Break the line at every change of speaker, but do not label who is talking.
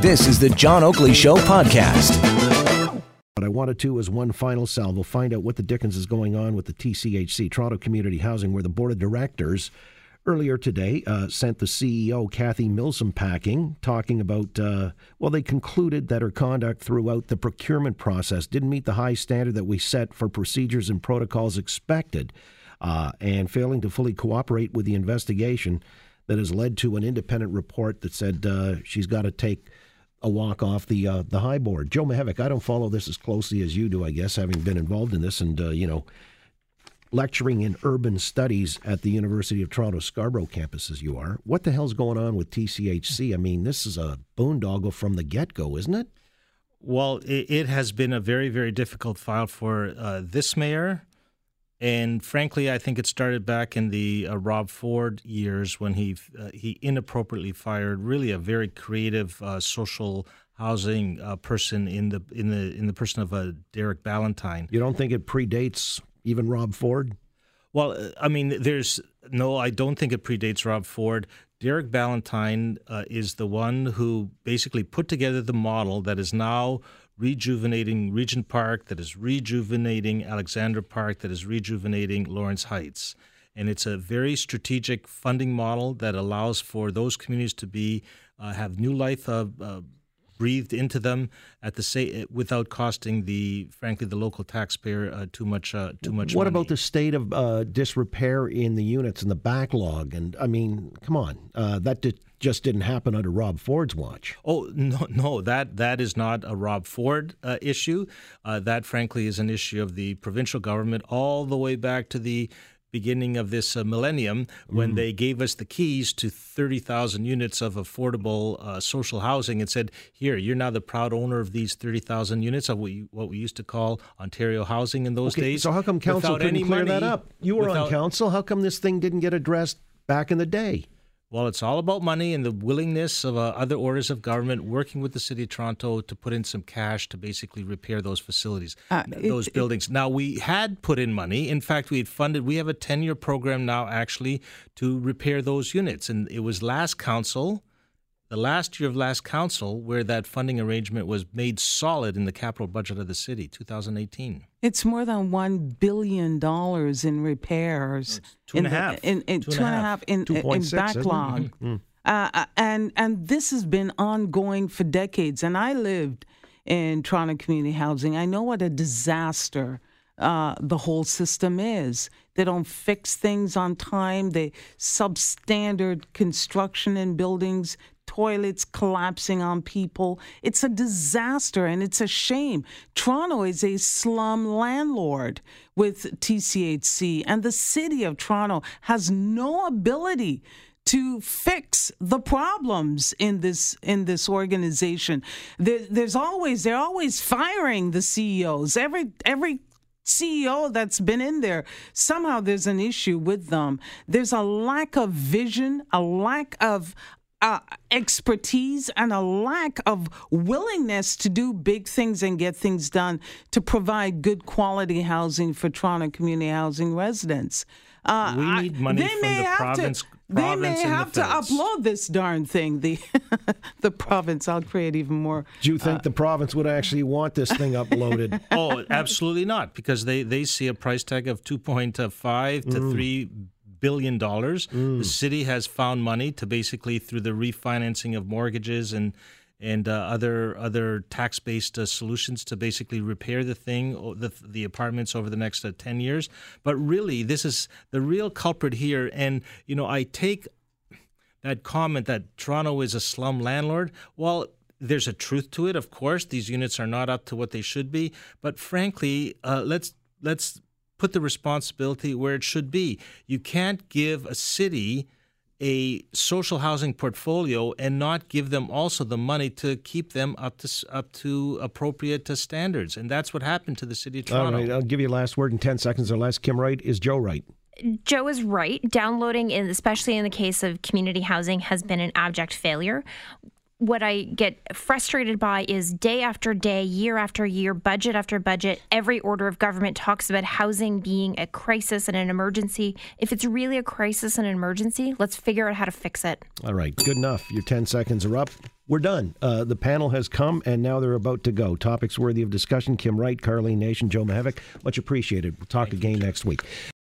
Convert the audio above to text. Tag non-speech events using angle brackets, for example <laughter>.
This is the John Oakley Show podcast.
What I wanted to is one final salvo, find out what the dickens is going on with the TCHC, Toronto Community Housing, where the board of directors earlier today uh, sent the CEO, Kathy Milsom, packing, talking about, uh, well, they concluded that her conduct throughout the procurement process didn't meet the high standard that we set for procedures and protocols expected, uh, and failing to fully cooperate with the investigation that has led to an independent report that said uh, she's got to take a walk off the uh, the high board. Joe Mihevc, I don't follow this as closely as you do, I guess, having been involved in this and, uh, you know, lecturing in urban studies at the University of Toronto Scarborough campus as you are. What the hell's going on with TCHC? I mean, this is a boondoggle from the get go, isn't it?
Well, it, it, has been a very, very difficult file for uh, this mayor. And frankly, I think it started back in the uh, Rob Ford years when he uh, he inappropriately fired really a very creative uh, social housing uh, person in the in the in the person of uh, Derek Ballantyne.
You don't think it predates even Rob Ford?
Well, uh, I mean, there's no, I don't think it predates Rob Ford. Derek Ballantyne uh, is the one who basically put together the model that is now rejuvenating Regent Park, that is rejuvenating Alexandra Park, that is rejuvenating Lawrence Heights. And it's a very strategic funding model that allows for those communities to be uh, have new life uh, uh breathed into them at the say without costing the frankly the local taxpayer uh, too much uh, too much.
What
money.
about the state of uh, disrepair in the units and the backlog? And I mean, come on, uh, that did, just didn't happen under Rob Ford's watch.
Oh no, <laughs> no, that that is not a Rob Ford uh, issue. Uh, that frankly is an issue of the provincial government all the way back to the beginning of this uh, millennium when mm. they gave us the keys to 30,000 units of affordable uh, social housing and said, "Here, you're now the proud owner of these 30,000 units of what, you, what we used to call Ontario housing in those
okay,
days."
So how come council couldn't clear
money,
that up? You were without, on council. How come this thing didn't get addressed back in the day?
Well, it's all about money and the willingness of uh, other orders of government working with the City of Toronto to put in some cash to basically repair those facilities, uh, those it, buildings. It, now, we had put in money. In fact, we had funded, we have a 10 year program now actually to repair those units. And it was last council the last year of last council where that funding arrangement was made solid in the capital budget of the city, 2018.
It's more than one billion dollars in repairs.
No, two and a half.
In, in, two, two and a half, in, in backlog. Mm-hmm. Uh, uh, and and this has been ongoing for decades. And I lived in Toronto community housing. I know what a disaster uh, the whole system is. They don't fix things on time. They substandard construction in buildings toilets collapsing on people. It's a disaster and it's a shame. Toronto is a slum landlord with TCHC, and the city of Toronto has no ability to fix the problems in this in this organization. There, there's always they're always firing the CEOs. Every every CEO that's been in there, somehow there's an issue with them. There's a lack of vision, a lack of uh, expertise and a lack of willingness to do big things and get things done to provide good quality housing for Toronto community housing residents.
Uh, we need money I, from the province. To,
they may have
the
to upload this darn thing. The <laughs> the province. I'll create even more.
Do you think uh, the province would actually want this thing uploaded? <laughs>
oh, absolutely not, because they, they see a price tag of two point five to mm. three billion dollars. Mm. The city has found money to basically through the refinancing of mortgages and and uh, other other tax based uh, solutions to basically repair the thing the the apartments over the next uh, 10 years. But really this is the real culprit here. And you know I take that comment that Toronto is a slum landlord. Well there's a truth to it of course. These units are not up to what they should be. But frankly uh, let's let's put the responsibility where it should be. You can't give a city a social housing portfolio and not give them also the money to keep them up to up to appropriate uh, standards. And that's what happened to the city of Toronto.
All right, I'll give you a last word in 10 seconds or less. Kim Wright, is Joe right?
Joe is right. Downloading, especially in the case of community housing, has been an abject failure what I get frustrated by is day after day, year after year, budget after budget, every order of government talks about housing being a crisis and an emergency. If it's really a crisis and an emergency, let's figure out how to fix it.
All right, good enough. Your 10 seconds are up. we're done. Uh, the panel has come, and now they're about to go. Topics worthy of discussion. Kim Wright, Karlene Nation, Joe Mihevc. Much appreciated. We'll talk again next week.